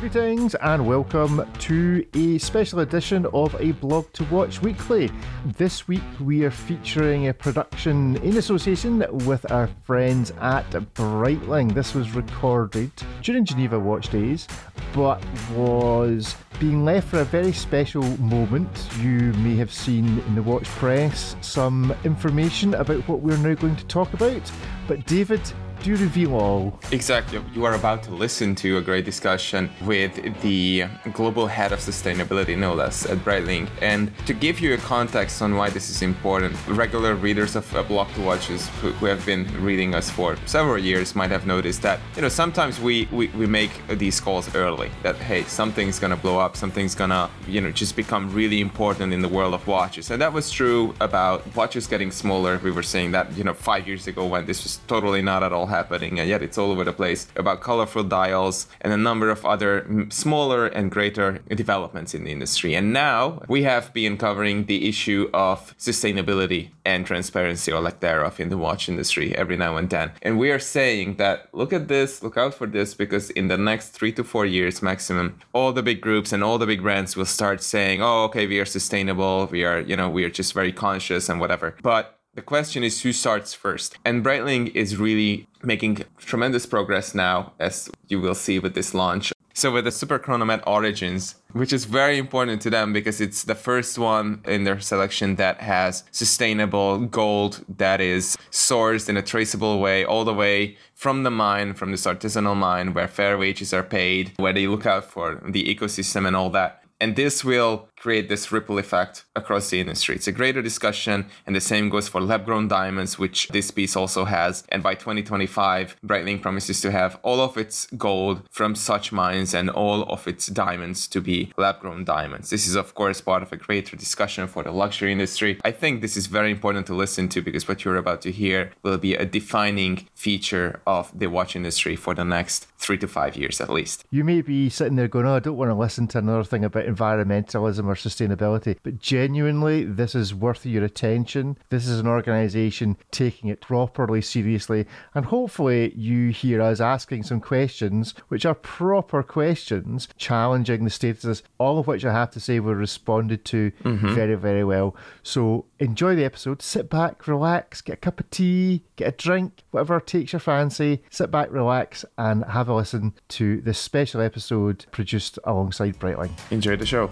Greetings and welcome to a special edition of a Blog to Watch Weekly. This week we are featuring a production in association with our friends at Breitling. This was recorded during Geneva Watch Days, but was being left for a very special moment. You may have seen in the Watch Press some information about what we're now going to talk about. But David, do reveal all. Exactly. You are about to listen to a great discussion with the global head of sustainability, no less, at Breitling. And to give you a context on why this is important, regular readers of uh, a Blog to Watches who, who, have been reading us for several years might have noticed that, you know, sometimes we, we, we make these calls early that, hey, something's going to blow up, something's going to, you know, just become really important in the world of watches. And that was true about watches getting smaller. We were saying that, you know, five years ago when this was totally not at all happening, and yet it's all over the place about colorful dials and a number of other smaller and greater developments in the industry. And now we have been covering the issue of sustainability and transparency, or lack thereof, in the watch industry every now and then. And we are saying that look at this, look out for this, because in the next three to four years maximum, all the big groups and all the big brands will start saying, oh, okay, we are sustainable, we are, you know, we are just very conscious and whatever. But the question is who starts first. And Breitling is really making tremendous progress now, as you will see with this launch. So with the Super Chronomat Origins, which is very important to them because it's the first one in their selection that has sustainable gold that is sourced in a traceable way all the way from the mine, from this artisanal mine where fair wages are paid, where they look out for the ecosystem and all that. And this will create this ripple effect across the industry. It's a greater discussion, and the same goes for lab grown diamonds, which this piece also has. And by 2025, Breitling promises to have all of its gold from such mines and all of its diamonds to be lab grown diamonds. This is, of course, part of a greater discussion for the luxury industry. I think this is very important to listen to because what you're about to hear will be a defining feature of the watch industry for the next three to five years at least. You may be sitting there going, Oh, I don't want to listen to another thing about environmentalism or sustainability. But genuinely, this is worth your attention. This is an organisation taking it properly seriously. And hopefully, you hear us asking some questions, which are proper questions, challenging the status, all of which I have to say were responded to mm-hmm. very, very well. So enjoy the episode. Sit back, relax, get a cup of tea, get a drink, whatever takes your fancy. Sit back, relax, and have a listen to this special episode produced alongside Breitling. Enjoy the show.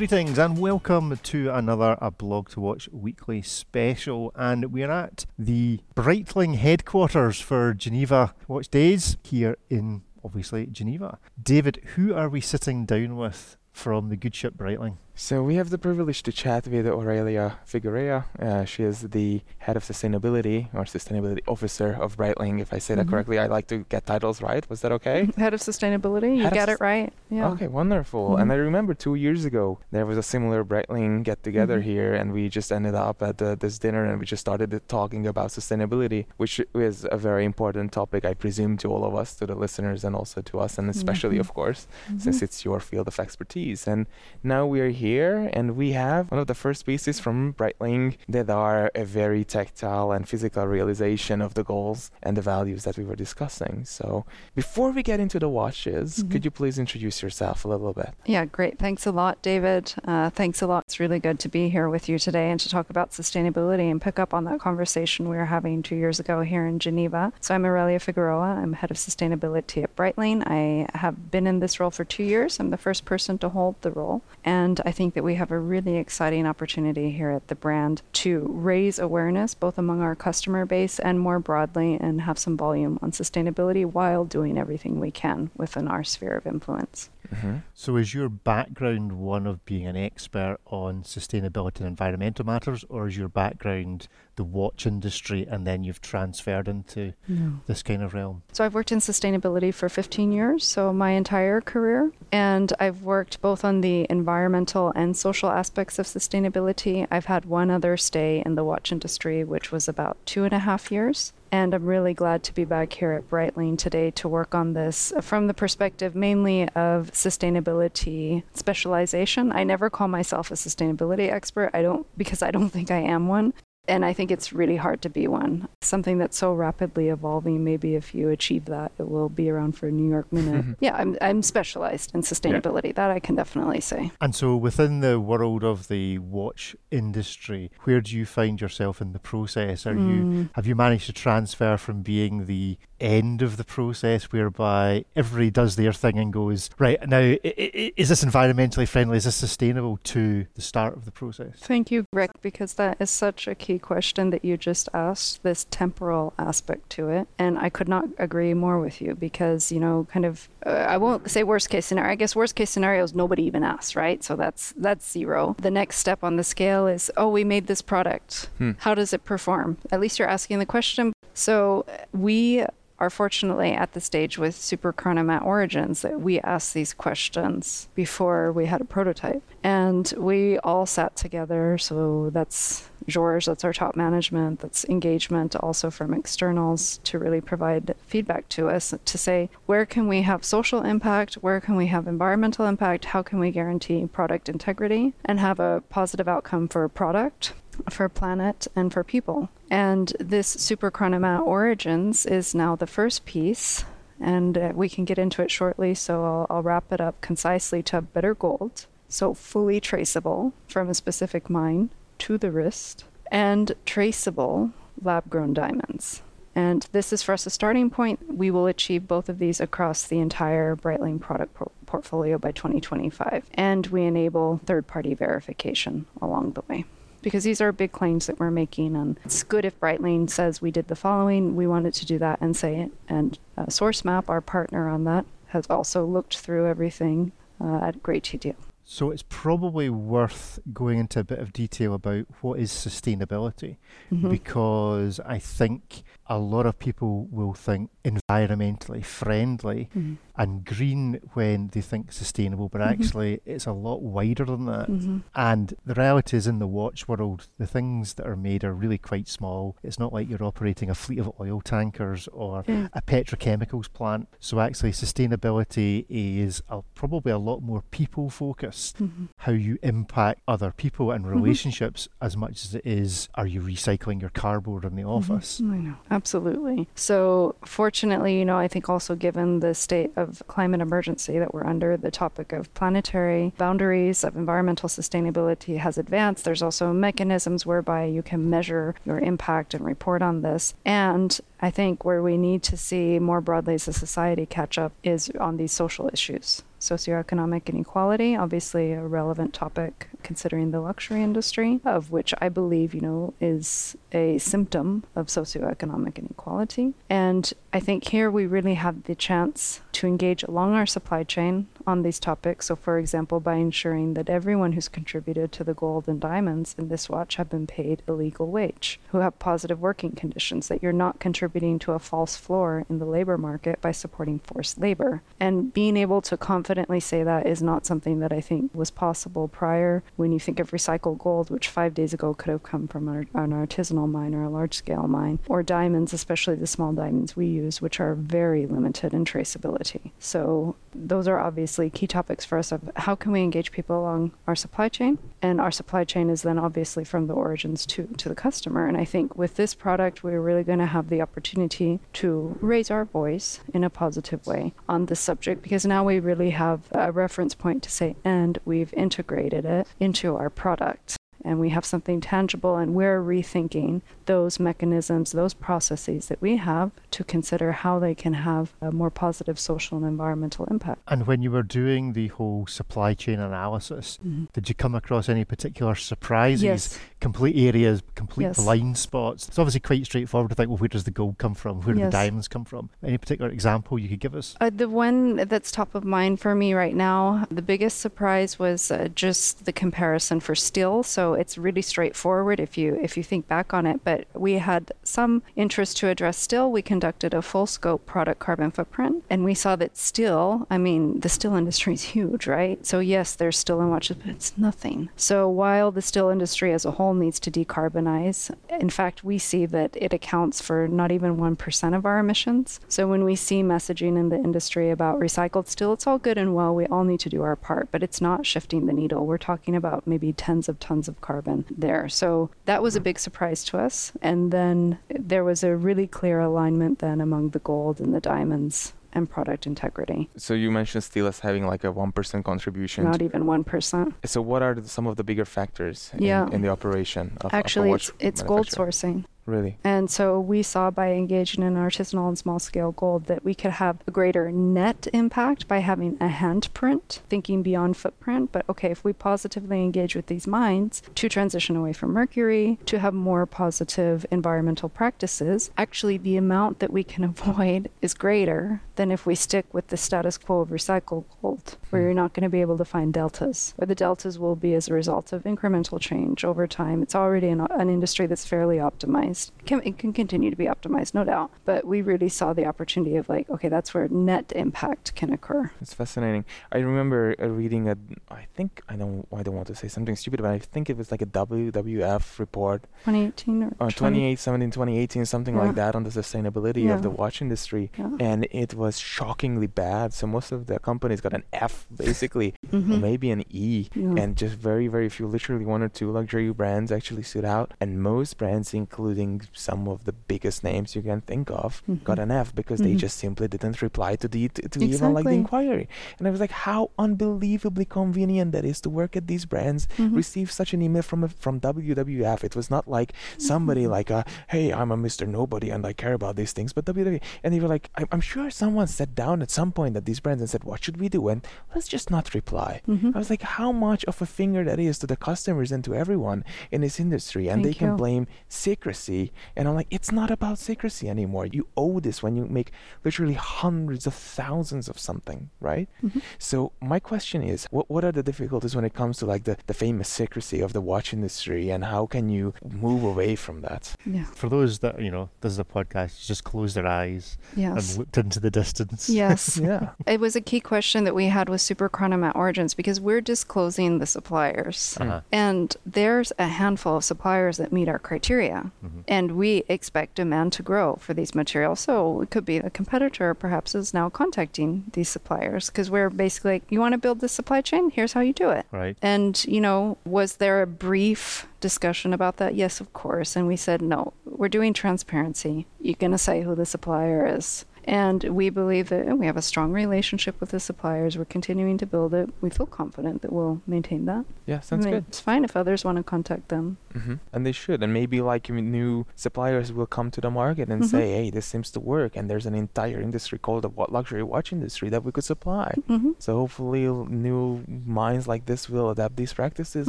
Greetings and welcome to another A Blog to Watch weekly special. And we're at the Breitling headquarters for Geneva Watch Days here in obviously Geneva. David, who are we sitting down with from the good ship Breitling? So we have the privilege to chat with Aurelia Figueroa. Uh, she is the head of sustainability or sustainability officer of Breitling. If I say that mm-hmm. correctly, I like to get titles right. Was that okay? Head of sustainability. You head get it right. Yeah. Okay, wonderful. Mm-hmm. And I remember two years ago there was a similar Breitling get together mm-hmm. here, and we just ended up at uh, this dinner and we just started talking about sustainability, which is a very important topic, I presume, to all of us, to the listeners, and also to us, and especially, mm-hmm. of course, since mm-hmm. it's your field of expertise. And now we are here here and we have one of the first pieces from Breitling that are a very tactile and physical realization of the goals and the values that we were discussing. So before we get into the watches, mm-hmm. could you please introduce yourself a little bit? Yeah, great. Thanks a lot, David. Uh, thanks a lot. It's really good to be here with you today and to talk about sustainability and pick up on that conversation we were having two years ago here in Geneva. So I'm Aurelia Figueroa. I'm head of sustainability at Breitling. I have been in this role for two years. I'm the first person to hold the role. And I think that we have a really exciting opportunity here at the brand to raise awareness both among our customer base and more broadly and have some volume on sustainability while doing everything we can within our sphere of influence. Mm-hmm. So, is your background one of being an expert on sustainability and environmental matters, or is your background the watch industry and then you've transferred into no. this kind of realm? So, I've worked in sustainability for 15 years, so my entire career, and I've worked both on the environmental and social aspects of sustainability. I've had one other stay in the watch industry, which was about two and a half years. And I'm really glad to be back here at Breitling today to work on this from the perspective mainly of sustainability specialization. I never call myself a sustainability expert. I don't because I don't think I am one. And I think it's really hard to be one. Something that's so rapidly evolving, maybe if you achieve that, it will be around for a New York minute. Mm-hmm. Yeah, I'm, I'm specialized in sustainability. Yeah. That I can definitely say. And so within the world of the watch industry, where do you find yourself in the process? Are mm. you have you managed to transfer from being the end of the process whereby everybody does their thing and goes, right, now, is this environmentally friendly? Is this sustainable to the start of the process? Thank you, Rick, because that is such a key question that you just asked, this temporal aspect to it. And I could not agree more with you because, you know, kind of, uh, I won't say worst case scenario. I guess worst case scenario is nobody even asks, right? So that's, that's zero. The next step on the scale is, oh, we made this product. Hmm. How does it perform? At least you're asking the question. So we are fortunately at the stage with Super Chronomat Origins that we asked these questions before we had a prototype. And we all sat together. So that's Georges, that's our top management, that's engagement also from externals to really provide feedback to us to say where can we have social impact, where can we have environmental impact, how can we guarantee product integrity and have a positive outcome for a product for planet and for people. And this Super Chronomat Origins is now the first piece, and uh, we can get into it shortly, so I'll, I'll wrap it up concisely to bitter gold. So, fully traceable from a specific mine to the wrist, and traceable lab grown diamonds. And this is for us a starting point. We will achieve both of these across the entire Breitling product por- portfolio by 2025. And we enable third party verification along the way because these are big claims that we're making. And it's good if Breitling says we did the following, we wanted to do that and say it. And uh, SourceMap, our partner on that, has also looked through everything uh, at great detail. So it's probably worth going into a bit of detail about what is sustainability mm-hmm. because I think a lot of people will think environmentally friendly mm-hmm. and green when they think sustainable, but mm-hmm. actually it's a lot wider than that. Mm-hmm. And the reality is in the watch world, the things that are made are really quite small. It's not like you're operating a fleet of oil tankers or yeah. a petrochemicals plant. So actually, sustainability is a, probably a lot more people focused. Mm-hmm. How you impact other people and mm-hmm. relationships as much as it is are you recycling your cardboard in the mm-hmm. office? I know. Absolutely. So, fortunately, you know, I think also given the state of climate emergency that we're under, the topic of planetary boundaries of environmental sustainability has advanced. There's also mechanisms whereby you can measure your impact and report on this. And I think where we need to see more broadly as a society catch up is on these social issues socioeconomic inequality, obviously a relevant topic considering the luxury industry, of which I believe, you know, is a symptom of socioeconomic inequality. And I think here we really have the chance to engage along our supply chain on these topics. So, for example, by ensuring that everyone who's contributed to the gold and diamonds in this watch have been paid a legal wage, who have positive working conditions, that you're not contributing to a false floor in the labor market by supporting forced labor. And being able to confidently say that is not something that I think was possible prior when you think of recycled gold, which five days ago could have come from an artisanal mine or a large scale mine, or diamonds, especially the small diamonds we use, which are very limited in traceability. So, those are obviously key topics for us of how can we engage people along our supply chain. And our supply chain is then obviously from the origins to to the customer. And i think with this product we're really going to have the opportunity to raise our voice in a positive way on this subject because now we really have a reference point to say and we've integrated it into our product and we have something tangible and we're rethinking those mechanisms, those processes that we have to consider how they can have a more positive social and environmental impact. And when you were doing the whole supply chain analysis, mm-hmm. did you come across any particular surprises, yes. Complete areas, complete yes. blind spots? It's obviously quite straightforward to think, well, where does the gold come from? Where do the diamonds come from? Any particular example you could give us? Uh, the one that's top of mind for me right now, the biggest surprise was uh, just the comparison for steel. So it's really straightforward if you if you think back on it. But we had some interest to address still. We conducted a full scope product carbon footprint, and we saw that steel. I mean, the steel industry is huge, right? So yes, there's still in watches, but it's nothing. So while the steel industry as a whole needs to decarbonize. In fact, we see that it accounts for not even 1% of our emissions. So when we see messaging in the industry about recycled steel, it's all good and well. We all need to do our part, but it's not shifting the needle. We're talking about maybe tens of tons of carbon there. So that was a big surprise to us. And then there was a really clear alignment then among the gold and the diamonds and product integrity. So you mentioned steel as having like a 1% contribution. Not even 1%. So what are the, some of the bigger factors in, Yeah. in the operation of Actually, of it's, it's gold sourcing. Really? And so we saw by engaging in artisanal and small scale gold that we could have a greater net impact by having a handprint, thinking beyond footprint. But okay, if we positively engage with these mines to transition away from mercury, to have more positive environmental practices, actually the amount that we can avoid is greater than if we stick with the status quo of recycled gold, where hmm. you're not going to be able to find deltas, or the deltas will be as a result of incremental change over time. It's already an, an industry that's fairly optimized. It can, it can continue to be optimized, no doubt. But we really saw the opportunity of like, okay, that's where net impact can occur. It's fascinating. I remember uh, reading a, I think I don't, I don't want to say something stupid, but I think it was like a WWF report, 2018 or uh, 20 2017, 2018, something Yeah. like that, on the sustainability Yeah. of the watch industry, Yeah. and it was shockingly bad. So most of the companies got an F, basically, or Mhm. maybe an E, and just very, very few, literally one or two luxury brands actually stood out, and most brands, including some of the biggest names you can think of, got Mhm. an F because they Mhm. just simply didn't reply to the to, to even like the inquiry. And I was like, how unbelievably convenient that is to work at these brands. Mhm. Receive such an email from a, from WWF. It was not like somebody Mm-hmm. like, uh, hey, I'm a Mr. Nobody and I care about these things, but WWF. And they were like, I'm, I'm sure someone sat down at some point at these brands and said, what should we do? And let's just not reply. Mhm. I was like, how much of a finger that is to the customers and to everyone in this industry, and they Thank can you. blame secrecy. And I'm like, it's not about secrecy anymore. You owe this when you make literally hundreds of thousands of something, right? Mhm. So my question is, what what are the difficulties when it comes to like the, the famous secrecy of the watch industry, and how can you move away from that? Yeah. For those that, you know, this is a podcast, you just close their eyes Yes. and looked into the distance. Yes. Yeah. It was a key question that we had with Super Chronomat Origins because we're disclosing the suppliers. Uh-huh. And there's a handful of suppliers that meet our criteria. And we expect demand to grow for these materials. So it could be a competitor perhaps is now contacting these suppliers because we're basically like, you want to build this supply chain? Here's how you do it. Right. And, you know, was there a brief discussion about that? Yes, of course. And we said, no, we're doing transparency. You're going to say who the supplier is. And we believe that we have a strong relationship with the suppliers. We're continuing to build it. We feel confident that we'll maintain that. Yeah, sounds I mean, good. It's fine if others want to contact them. hmm And they should. And maybe like new suppliers will come to the market and Mhm. say, hey, this seems to work. And there's an entire industry called the luxury watch industry that we could supply. hmm So hopefully new minds like this will adapt these practices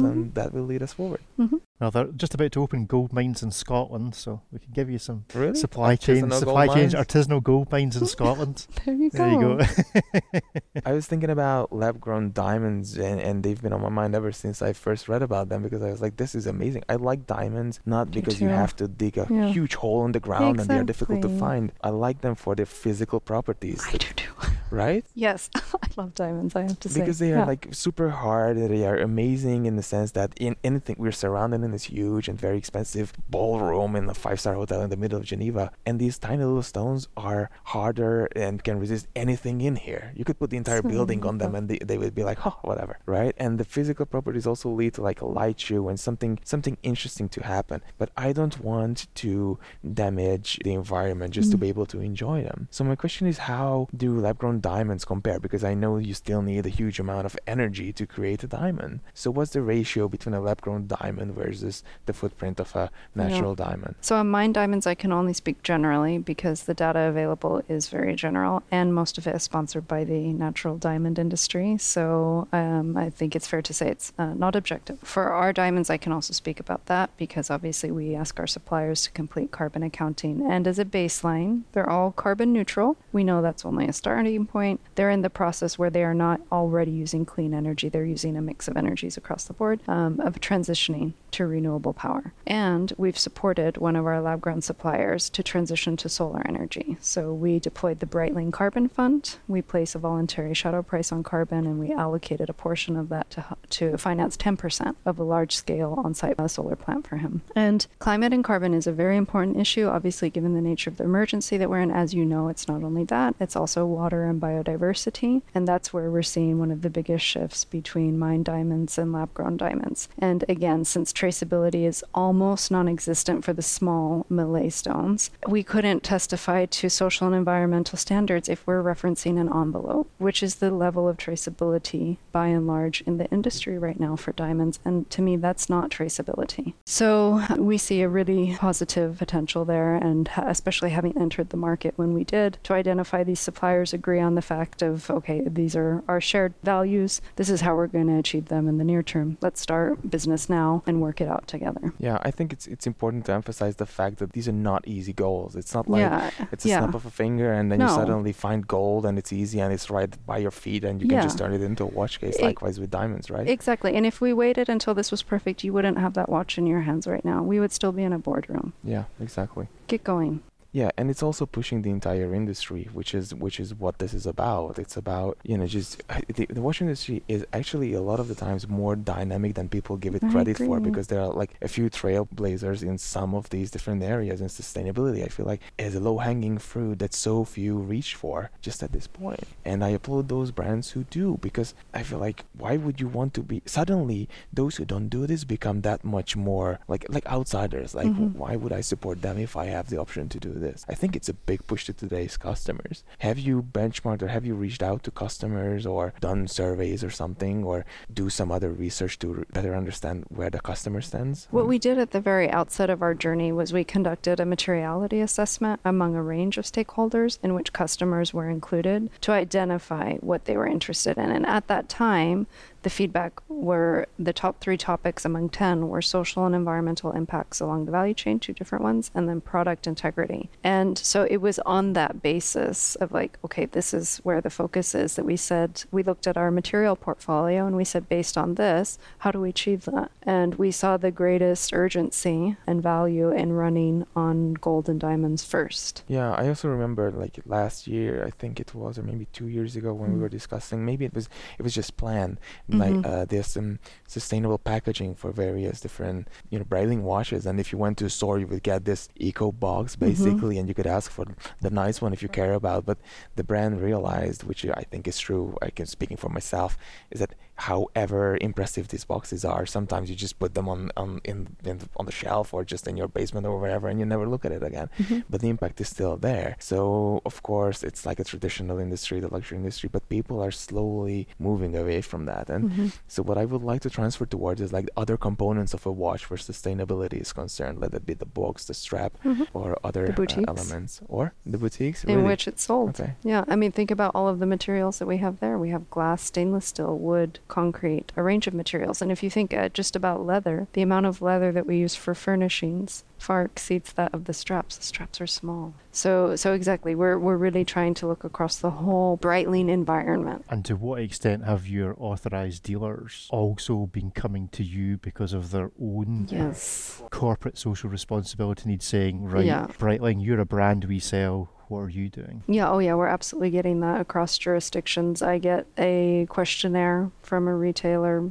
and that will lead us forward. hmm Well, they're just about to open gold mines in Scotland, so we can give you some Really? supply chain, Artisanal supply gold chains, artisanal gold mines in Scotland. There you go. there you go. I was thinking about lab grown diamonds and, and they've been on my mind ever since I first read about them because I was like, this is amazing. I like diamonds not because you have to dig a Yeah. huge hole in the ground and they're difficult to find. I like them for their physical properties, I do too. right? yes, I love diamonds, I have to say. because they are Yeah. like super hard they are amazing in the sense that in anything we're surrounded in this huge and very expensive ballroom in a five star hotel in the middle of geneva and these tiny little stones are harder and can resist anything in here you could put the entire So building on them and they, they would be like oh whatever right and the physical properties also lead to like a light show and something something interesting to happen but i don't want to damage the environment just to Mm. be able to enjoy them so my question is how do lab grown diamonds compare because i know you still need a huge amount of energy to create a diamond so what's the ratio between a lab grown diamond versus the footprint of a natural diamond So on mine diamonds, I can only speak generally because the data available is very general, and most of it is sponsored by the natural diamond industry. So um, I think it's fair to say it's uh, not objective. For our diamonds, I can also speak about that because obviously we ask our suppliers to complete carbon accounting, and as a baseline, they're all carbon neutral. We know that's only a starting point, they're in the process where they are not already using clean energy. They're using a mix of energies across the board um, of transitioning to renewable power. And we've supported one of our lab grown suppliers to transition to solar energy. So we deployed the Breitling Carbon Fund. We place a voluntary shadow price on carbon, and we allocated a portion of that to, to finance 10% of a large scale on site solar plant for him. And climate and carbon is a very important issue, obviously, given the nature of the emergency that we're in. As you know, it's not only that, it's also water and biodiversity. And that's where we're seeing one of the biggest shifts between mine diamonds and lab grown diamonds. And again, since traceability is almost non existent for the small melee stones, we couldn't testify to social and environmental standards if we're referencing an envelope, which is the level of traceability by and large in the industry right now for diamonds. And to me, that's not traceability. So we see a really positive potential there, and especially having entered the market when we did to identify these suppliers, agree on the fact of, okay, these are our shared values. This is how we're going to achieve them in the near term. Let's start business now and work it out together. Yeah, I think it's it's important to emphasize the fact that these are not easy goals. It's not like yeah, it's a yeah. snap of a finger and then No. you suddenly find gold and it's easy and it's right by your feet and you Yeah. can just turn it into a watch case. It- Likewise with diamonds, right? Exactly. And if we waited until this was perfect, you wouldn't have that watch in your hands right now. We would still be in a boardroom. yeah, exactly. Get going. Yeah, and it's also pushing the entire industry, which is which is what this is about. It's about you know just the, the watch industry is actually a lot of the times more dynamic than people give it I credit for because there are like a few trailblazers in some of these different areas and sustainability. I feel like is a low hanging fruit that so few reach for just at this point. And I applaud those brands who do because I feel like why would you want to be suddenly those who don't do this become that much more like like outsiders like Mhm. why would I support them if I have the option to do this? I think it's a big push to today's customers. Have you benchmarked or have you reached out to customers or done surveys or something or do some other research to better understand where the customer stands? What we did at the very outset of our journey was we conducted a materiality assessment among a range of stakeholders in which customers were included to identify what they were interested in. And at that time, the feedback were the top three topics among 10 were social and environmental impacts along the value chain, two different ones, and then product integrity. And so it was on that basis of like, okay, this is where the focus is that we said, we looked at our material portfolio and we said, based on this, how do we achieve that? And we saw the greatest urgency and value in running on gold and diamonds first. Yeah, I also remember like last year, I think it was, or maybe two years ago when we Mm. were discussing. Maybe it was it was just planned. Like Mhm. uh, there's some sustainable packaging for various different you know Breitling watches, and if you went to a store, you would get this eco box basically, and you could ask for the nice one if you care about. But the brand realized, which I think is true, I can speaking for myself, is that however impressive these boxes are, sometimes you just put them on on in, in on the shelf or just in your basement or wherever, and you never look at it again but the impact is still there. So of course it's like a traditional industry, the luxury industry, but people are slowly moving away from that. And Mhm. so what I would like to transfer towards is like other components of a watch where sustainability is concerned, let it be the box, the strap, Mhm. or other uh, elements, or the boutiques. in really? which it's sold. Okay. Yeah, I mean, think about all of the materials that we have there. We have glass, stainless steel, wood, concrete, a range of materials. And if you think uh, just about leather, the amount of leather that we use for furnishings far exceeds that of the straps. The straps are small. So, so exactly, we're we're really trying to look across the whole Breitling environment. And to what extent have your authorised dealers also been coming to you because of their own Yes. corporate social responsibility needs saying, right, Yeah. Breitling, you're a brand we sell, what are you doing? Yeah, oh yeah, we're absolutely getting that across jurisdictions. I get a questionnaire from a retailer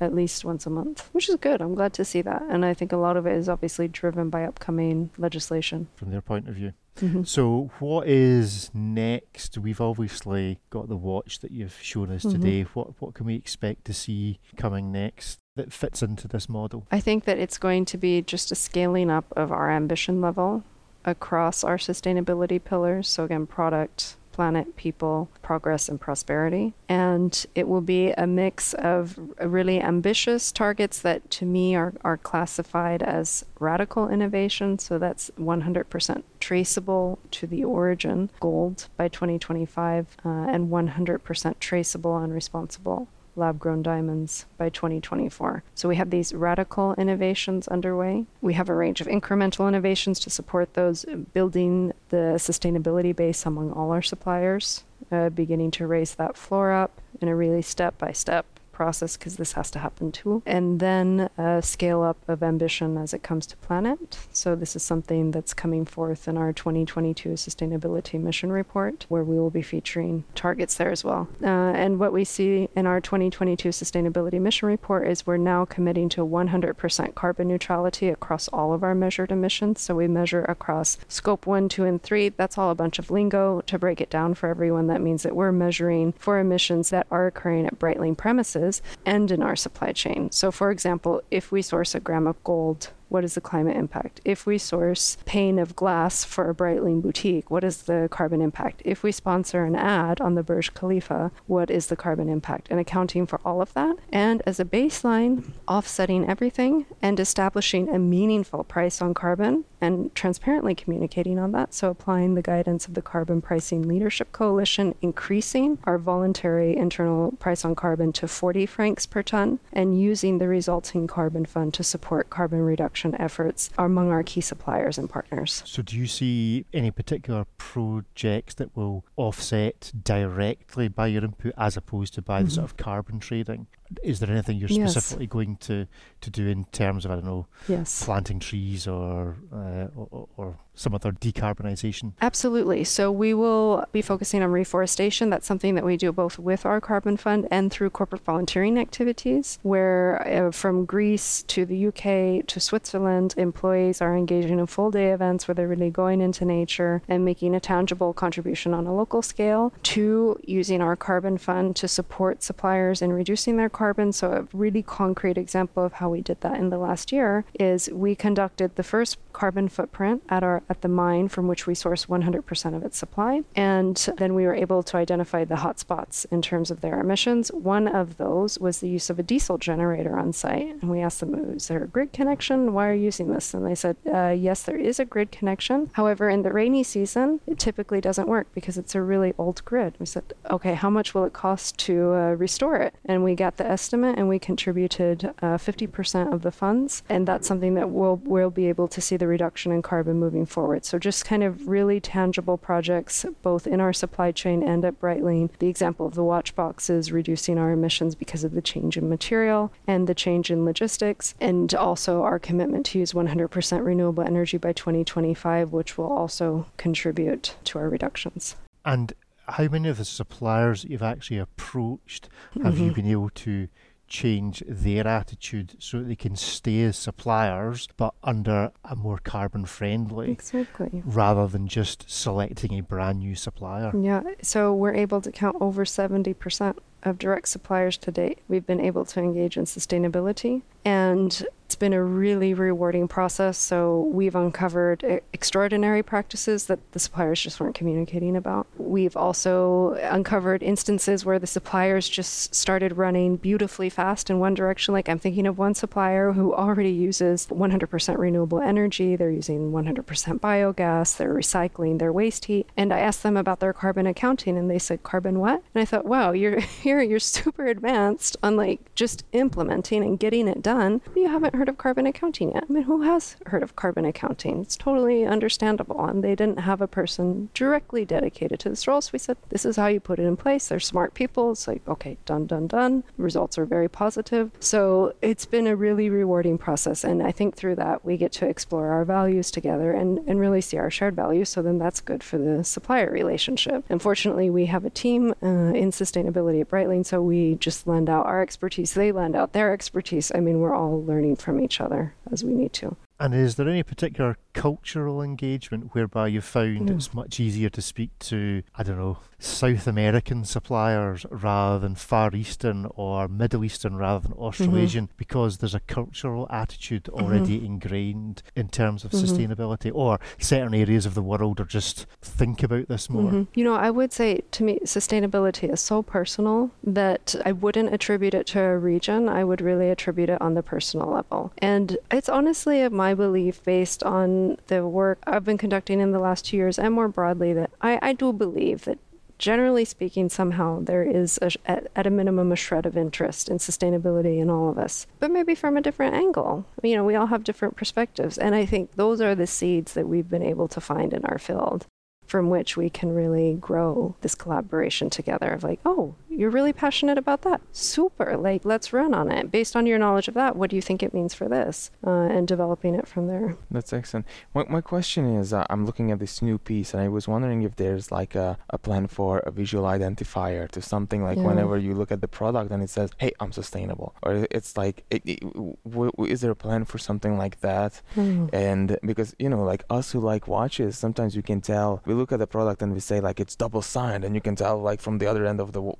at least once a month, which is good. I'm glad to see that. And I think a lot of it is obviously driven by upcoming legislation. From their point of view. Mhm. So, what is next? We've obviously got the watch that you've shown us Mhm. today. What what can we expect to see coming next that fits into this model? I think that it's going to be just a scaling up of our ambition level across our sustainability pillars. So, again, product, planet, people, progress, and prosperity. And it will be a mix of really ambitious targets that to me are, are classified as radical innovation. So, that's 100% traceable to the origin, gold by 2025, uh, and 100% traceable and responsible lab grown diamonds by 2024. So we have these radical innovations underway. We have a range of incremental innovations to support those, building the sustainability base among all our suppliers. uh, beginning to raise that floor up in a really step by step process because this has to happen too. And then a scale up of ambition as it comes to planet. So this is something that's coming forth in our 2022 sustainability mission report, where we will be featuring targets there as well. Uh, and what we see in our 2022 sustainability mission report is we're now committing to 100% carbon neutrality across all of our measured emissions. So we measure across scope one, two, and three. That's all a bunch of lingo to break it down for everyone. That means that we're measuring for emissions that are occurring at Breitling premises and in our supply chain. So, for example, if we source a gram of gold what is the climate impact? If we source pane of glass for a Breitling boutique, what is the carbon impact? If we sponsor an ad on the Burj Khalifa, what is the carbon impact? And accounting for all of that. And as a baseline, offsetting everything and establishing a meaningful price on carbon and transparently communicating on that. So applying the guidance of the Carbon Pricing Leadership Coalition, increasing our voluntary internal price on carbon to 40 francs per ton, and using the resulting carbon fund to support carbon reduction reduction efforts among our key suppliers and partners. So, do you see any particular projects that will offset directly by your input as opposed to by mm-hmm. the sort of carbon trading? Is there anything you're specifically yes. going to, to do in terms of, I don't know, yes. planting trees or, uh, or, or some other decarbonisation? Absolutely. So we will be focusing on reforestation. That's something that we do both with our carbon fund and through corporate volunteering activities, where uh, from Greece to the UK to Switzerland, employees are engaging in full day events where they're really going into nature and making a tangible contribution on a local scale, to using our carbon fund to support suppliers in reducing their carbon. So a really concrete example of how we did that in the last year is we conducted the first carbon footprint at our at the mine from which we source 100% of its supply. And then we were able to identify the hotspots in terms of their emissions. One of those was the use of a diesel generator on site. And we asked them, is there a grid connection? Why are you using this? And they said, uh, yes, there is a grid connection. However, in the rainy season, it typically doesn't work because it's a really old grid. We said, okay, how much will it cost to uh, restore it? And we got the estimate and we contributed uh, 50% of the funds. And that's something that we'll, we'll be able to see the reduction in carbon moving forward. So just kind of really tangible projects, both in our supply chain and at Breitling. The example of the watch boxes reducing our emissions because of the change in material and the change in logistics, and also our commitment to use 100% renewable energy by 2025, which will also contribute to our reductions. And how many of the suppliers that you've actually approached have mm-hmm. you been able to change their attitude so that they can stay as suppliers but under a more carbon friendly exactly. rather than just selecting a brand new supplier? Yeah so we're able to count over 70% of direct suppliers to date. We've been able to engage in sustainability and it's been a really rewarding process. So we've uncovered extraordinary practices that the suppliers just weren't communicating about. We've also uncovered instances where the suppliers just started running beautifully fast in one direction. Like I'm thinking of one supplier who already uses 100% renewable energy. They're using 100% biogas. They're recycling their waste heat. And I asked them about their carbon accounting, and they said carbon what? And I thought, wow, you're here. You're super advanced on like just implementing and getting it done. You haven't heard heard of carbon accounting yet. I mean, who has heard of carbon accounting? It's totally understandable. And they didn't have a person directly dedicated to this role. So we said, this is how you put it in place. They're smart people. It's like, okay, done, done, done. Results are very positive. So it's been a really rewarding process. And I think through that, we get to explore our values together and, and really see our shared values. So then that's good for the supplier relationship. Unfortunately, we have a team uh, in sustainability at Breitling. So we just lend out our expertise. They lend out their expertise. I mean, we're all learning from each other as we need to. And is there any particular cultural engagement whereby you found mm. it's much easier to speak to, I don't know, South American suppliers rather than Far Eastern or Middle Eastern rather than Australasian mm-hmm. because there's a cultural attitude mm-hmm. already mm-hmm. ingrained in terms of mm-hmm. sustainability or certain areas of the world are just think about this more? Mm-hmm. You know, I would say to me, sustainability is so personal that I wouldn't attribute it to a region. I would really attribute it on the personal level. And it's honestly my belief based on the work I've been conducting in the last two years and more broadly that I, I do believe that generally speaking, somehow there is, a, at, at, a minimum, a shred of interest in sustainability in all of us, but maybe from a different angle. You know, we all have different perspectives. And I think those are the seeds that we've been able to find in our field. from which we can really grow this collaboration together of like, oh, you're really passionate about that. Super. Like, let's run on it. Based on your knowledge of that, what do you think it means for this? Uh, and developing it from there. That's excellent. My, my question is uh, I'm looking at this new piece and I was wondering if there's like a, a plan for a visual identifier to something like Yeah. whenever you look at the product and it says, hey, I'm sustainable. Or it's like, it, it, w- w- is there a plan for something like that? Hmm. and because you know like us who like watches sometimes you can tell we look at the product and we say like it's double signed and you can tell like from the other end of the w-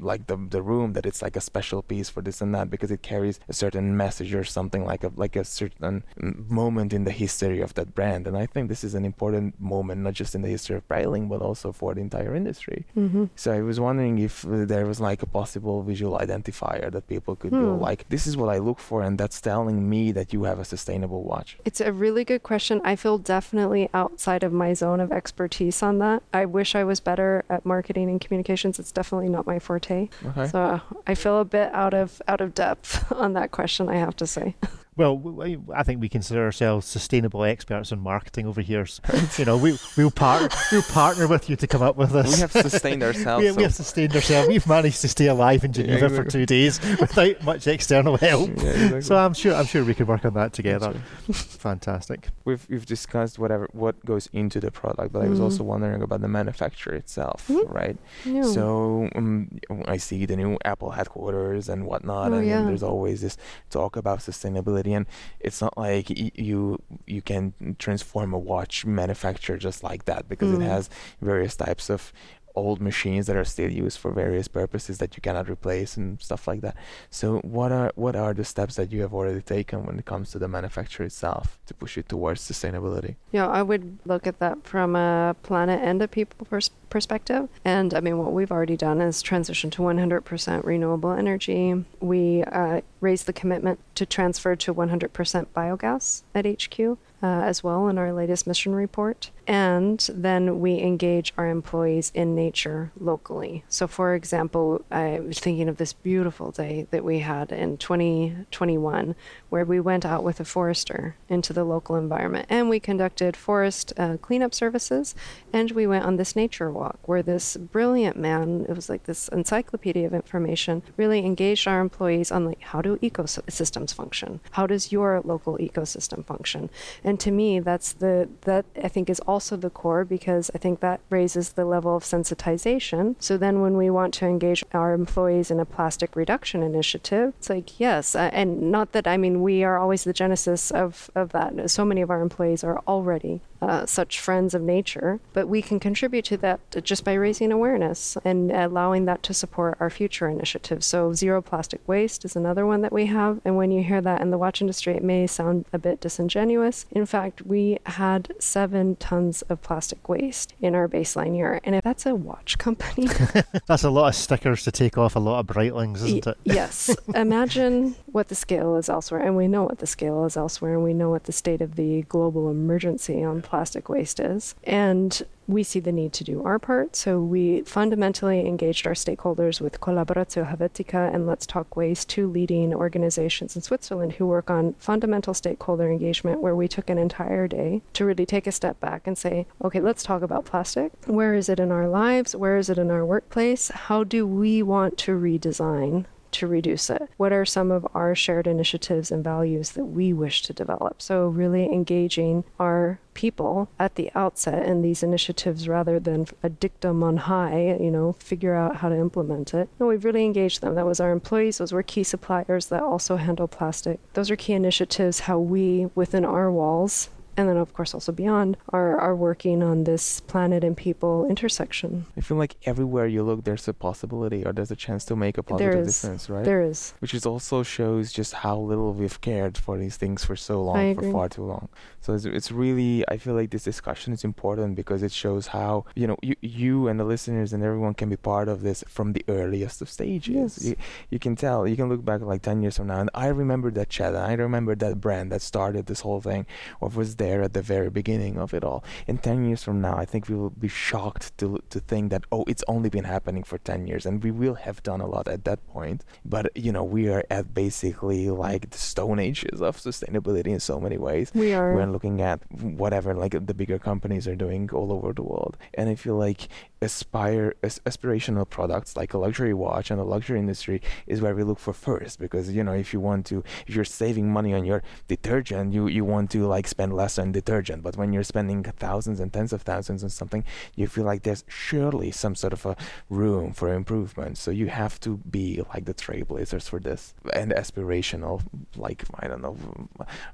like the, the room that it's like a special piece for this and that because it carries a certain message or something like a like a certain moment in the history of that brand and i think this is an important moment not just in the history of Breitling but also for the entire industry Mm-hmm. so I was wondering if uh, there was like a possible visual identifier that people could go Hmm. like, this is what I look for, and that's telling me that you have a sustainable watch. It's a really good question. I feel definitely outside of my zone of expertise on that. I wish I was better at marketing and communications. It's definitely not my forte. Okay. So I feel a bit out of out of depth on that question. I have to say. Well, I think we consider ourselves sustainable experts in marketing over here. So, you know, we we'll part we'll partner with you to come up with this. we have sustained ourselves. we, we so- have sustained ourselves. We've managed to stay alive in Yeah, Geneva for two days without much external help. Yeah, exactly. So I'm sure I'm sure we could work on that together. right. Fantastic. We've we've discussed whatever what goes into the product, but I was also wondering about the manufacturer itself, Mhm. right? Yeah. So um, I see the new Apple headquarters and whatnot, Oh, and, yeah. and there's always this talk about sustainability, and it's not like y- you you can transform a watch manufacturer just like that because Mm. it has various types of old machines that are still used for various purposes that you cannot replace and stuff like that. So what are what are the steps that you have already taken when it comes to the manufacturer itself to push it towards sustainability? Yeah, I would look at that from a planet and a people pers- perspective. And I mean, what we've already done is transition to 100% renewable energy. We uh, raised the commitment to transfer to 100% biogas at HQ. Uh, as well in our latest mission report. And then we engage our employees in nature locally. So, for example, I was thinking of this beautiful day that we had in 2021 where we went out with a forester into the local environment and we conducted forest uh, cleanup services and we went on this nature walk where this brilliant man it was like this encyclopedia of information really engaged our employees on like how do ecosystems function how does your local ecosystem function and to me that's the that i think is also the core because i think that raises the level of sensitization. So then when we want to engage our employees in a plastic reduction initiative it's like yes uh, and not that i mean we are always the genesis of of that. So many of our employees are already uh, such friends of nature, but we can contribute to that just by raising awareness and allowing that to support our future initiatives. So, zero plastic waste is another one that we have. And when you hear that in the watch industry, it may sound a bit disingenuous. In fact, we had seven tons of plastic waste in our baseline year. And if that's a watch company, That's a lot of stickers to take off a lot of Breitlings, isn't it? yes. Imagine what the scale is elsewhere, and we know what the scale is elsewhere, and we know what the state of the global emergency on plastic waste is. And we see the need to do our part. So we fundamentally engaged our stakeholders with Collaboratio Helvetica and Let's Talk Waste, two leading organizations in Switzerland who work on fundamental stakeholder engagement, where we took an entire day to really take a step back and say, okay, let's talk about plastic. Where is it in our lives? Where is it in our workplace? How do we want to redesign? To reduce it? What are some of our shared initiatives and values that we wish to develop? So, really engaging our people at the outset in these initiatives rather than a dictum on high, you know, figure out how to implement it. No, we've really engaged them. That was our employees, those were key suppliers that also handle plastic. Those are key initiatives, how we, within our walls, and then of course also beyond are, are working on this planet and people intersection I feel like everywhere you look, there's a possibility or there's a chance to make a positive there is difference, right? there is Which is also shows just how little we've cared for these things for so long, for far too long. So it's, it's really, I feel like this discussion is important because it shows how you know you, you and the listeners and everyone can be part of this from the earliest of stages. Yes. You, you can tell, you can look back like ten years from now, and I remember that chat, I remember that brand that started this whole thing, or was there there at the very beginning of it all. In 10 years from now, I think we will be shocked to, to think that, oh, it's only been happening for 10 years. And we will have done a lot at that point. But, you know, we are at basically like the stone ages of sustainability in so many ways. We are. We're looking at whatever like the bigger companies are doing all over the world. And I feel like aspire as, aspirational products like a luxury watch and the luxury industry is where we look for first. Because you know if you want to if you're saving money on your detergent you you want to like spend less on detergent. But when you're spending thousands and tens of thousands on something you feel like there's surely some sort of a room for improvement. So you have to be like the trailblazers for this and aspirational like i don't know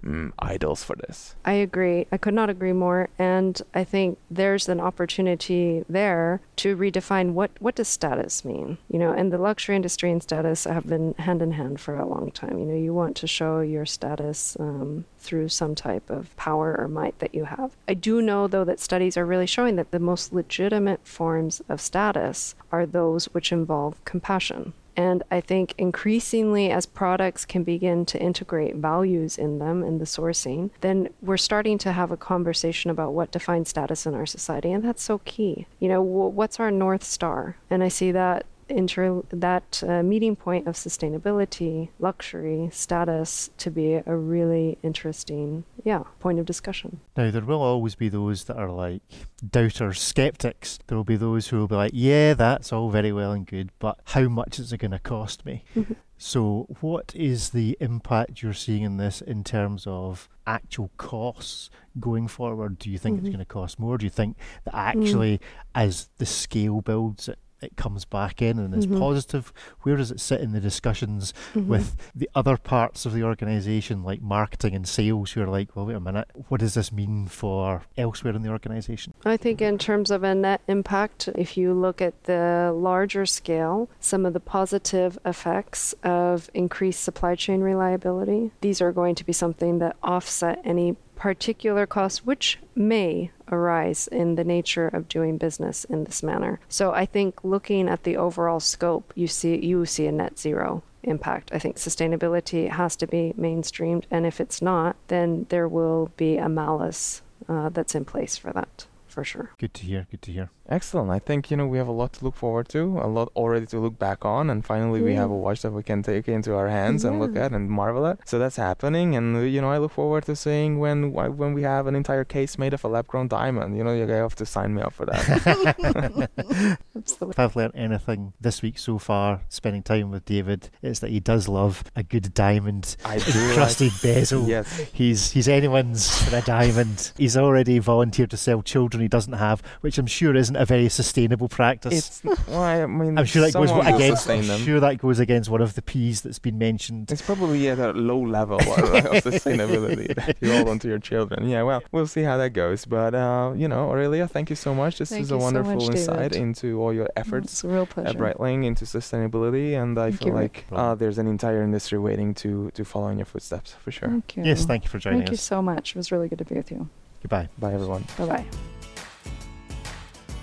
um, idols for this. I agree. I could not agree more. And i think there's an opportunity there to redefine what what does status mean you know? And the luxury industry and status have been hand in hand for a long time. You know you want to show your status um, through some type of power or might that you have. I do know though that studies are really showing that the most legitimate forms of status are those which involve compassion and I think increasingly, as products can begin to integrate values in them in the sourcing, then we're starting to have a conversation about what defines status in our society. And that's so key. You know, what's our North Star? And I see that inter- that uh, meeting point of sustainability, luxury, status to be a really interesting, yeah, point of discussion. Now, there will always be those that are like doubters, skeptics. There will be those who will be like, yeah, that's all very well and good, but how much is it going to cost me? Mm-hmm. So, what is the impact you're seeing in this in terms of actual costs going forward? Do you think mm-hmm. it's going to cost more? Do you think that actually, mm. as the scale builds, it it comes back in and is mm-hmm. positive? Where does it sit in the discussions mm-hmm. with the other parts of the organisation, like marketing and sales, who are like, well, wait a minute, what does this mean for elsewhere in the organisation? I think, in terms of a net impact, if you look at the larger scale, some of the positive effects of increased supply chain reliability, these are going to be something that offset any particular costs which may arise in the nature of doing business in this manner. So I think looking at the overall scope, you see you see a net zero impact. I think sustainability has to be mainstreamed, and if it's not, then there will be a malice uh, that's in place for that for sure. Good to hear. Good to hear. Excellent. I think you know we have a lot to look forward to, a lot already to look back on, and finally yeah. we have a watch that we can take into our hands yeah. and look at and marvel at. So that's happening, and uh, you know I look forward to seeing when when we have an entire case made of a lab-grown diamond. You know you have to sign me up for that. if I've learned anything this week so far, spending time with David, it's that he does love a good diamond, I do like, bezel. Yes, he's he's anyone's for a diamond. He's already volunteered to sell children he doesn't have, which I'm sure isn't a very sustainable practice. It's, well, I mean, I'm sure that goes against. I'm sure that goes against one of the P's that's been mentioned. It's probably at a low level of sustainability that you hold onto your children. Yeah, well, we'll see how that goes. But uh, you know, Aurelia, thank you so much. This thank is a wonderful so much, insight David. into all your efforts it's a real pleasure. at Breitling into sustainability, and I thank feel you. like uh, there's an entire industry waiting to to follow in your footsteps for sure. Thank you. Yes, thank you for joining thank us. Thank you so much. It was really good to be with you. Goodbye. Bye, everyone. Bye bye.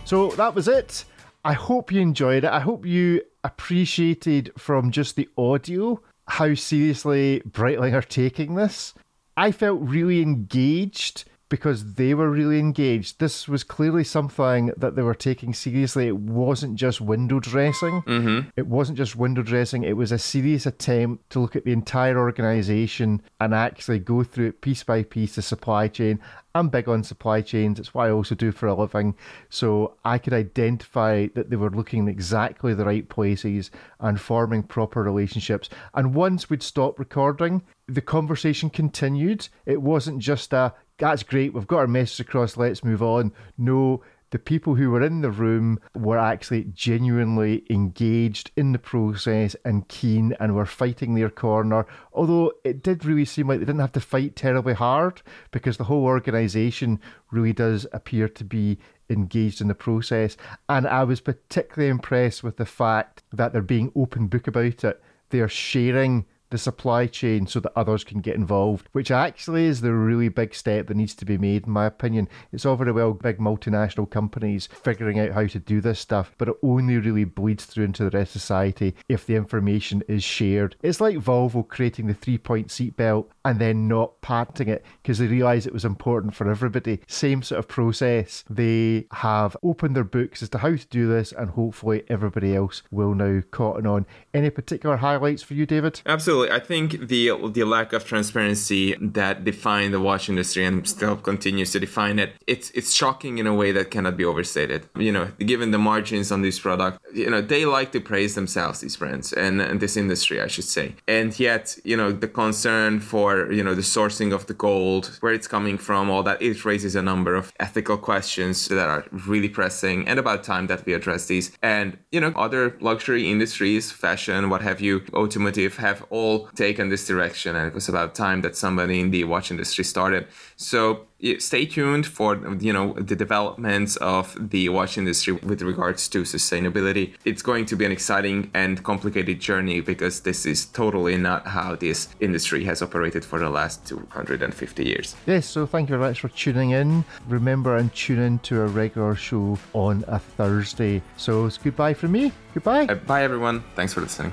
So that was it. I hope you enjoyed it. I hope you appreciated from just the audio how seriously Breitling are taking this. I felt really engaged because they were really engaged. This was clearly something that they were taking seriously. It wasn't just window dressing. Mm-hmm. It wasn't just window dressing. It was a serious attempt to look at the entire organization and actually go through it piece by piece, the supply chain. I'm big on supply chains. It's what I also do for a living. So I could identify that they were looking in exactly the right places and forming proper relationships. And once we'd stopped recording, the conversation continued. It wasn't just a that's great, we've got our message across, let's move on. No, the people who were in the room were actually genuinely engaged in the process and keen and were fighting their corner. Although it did really seem like they didn't have to fight terribly hard because the whole organisation really does appear to be engaged in the process. And I was particularly impressed with the fact that they're being open book about it. They're sharing the supply chain so that others can get involved, which actually is the really big step that needs to be made, in my opinion. It's all very well big multinational companies figuring out how to do this stuff, but it only really bleeds through into the rest of society if the information is shared. It's like Volvo creating the three point seatbelt and then not patenting it because they realised it was important for everybody. Same sort of process. They have opened their books as to how to do this, and hopefully everybody else will now cotton on. Any particular highlights for you, David? Absolutely. I think the the lack of transparency that defined the watch industry and still continues to define it, it's it's shocking in a way that cannot be overstated. You know, given the margins on this product, you know, they like to praise themselves, these brands and, and this industry, I should say. And yet, you know, the concern for, you know, the sourcing of the gold, where it's coming from, all that, it raises a number of ethical questions that are really pressing and about time that we address these. And, you know, other luxury industries, fashion, what have you, automotive have all taken this direction. And it was about time that somebody in the watch industry started. So stay tuned for you know the developments of the watch industry with regards to sustainability. It's going to be an exciting and complicated journey because this is totally not how this industry has operated for the last 250 years. Yes so thank you very much for tuning in. Remember and tune in to a regular show on a thursday. So it's goodbye from me. Goodbye. Uh, bye everyone. Thanks for listening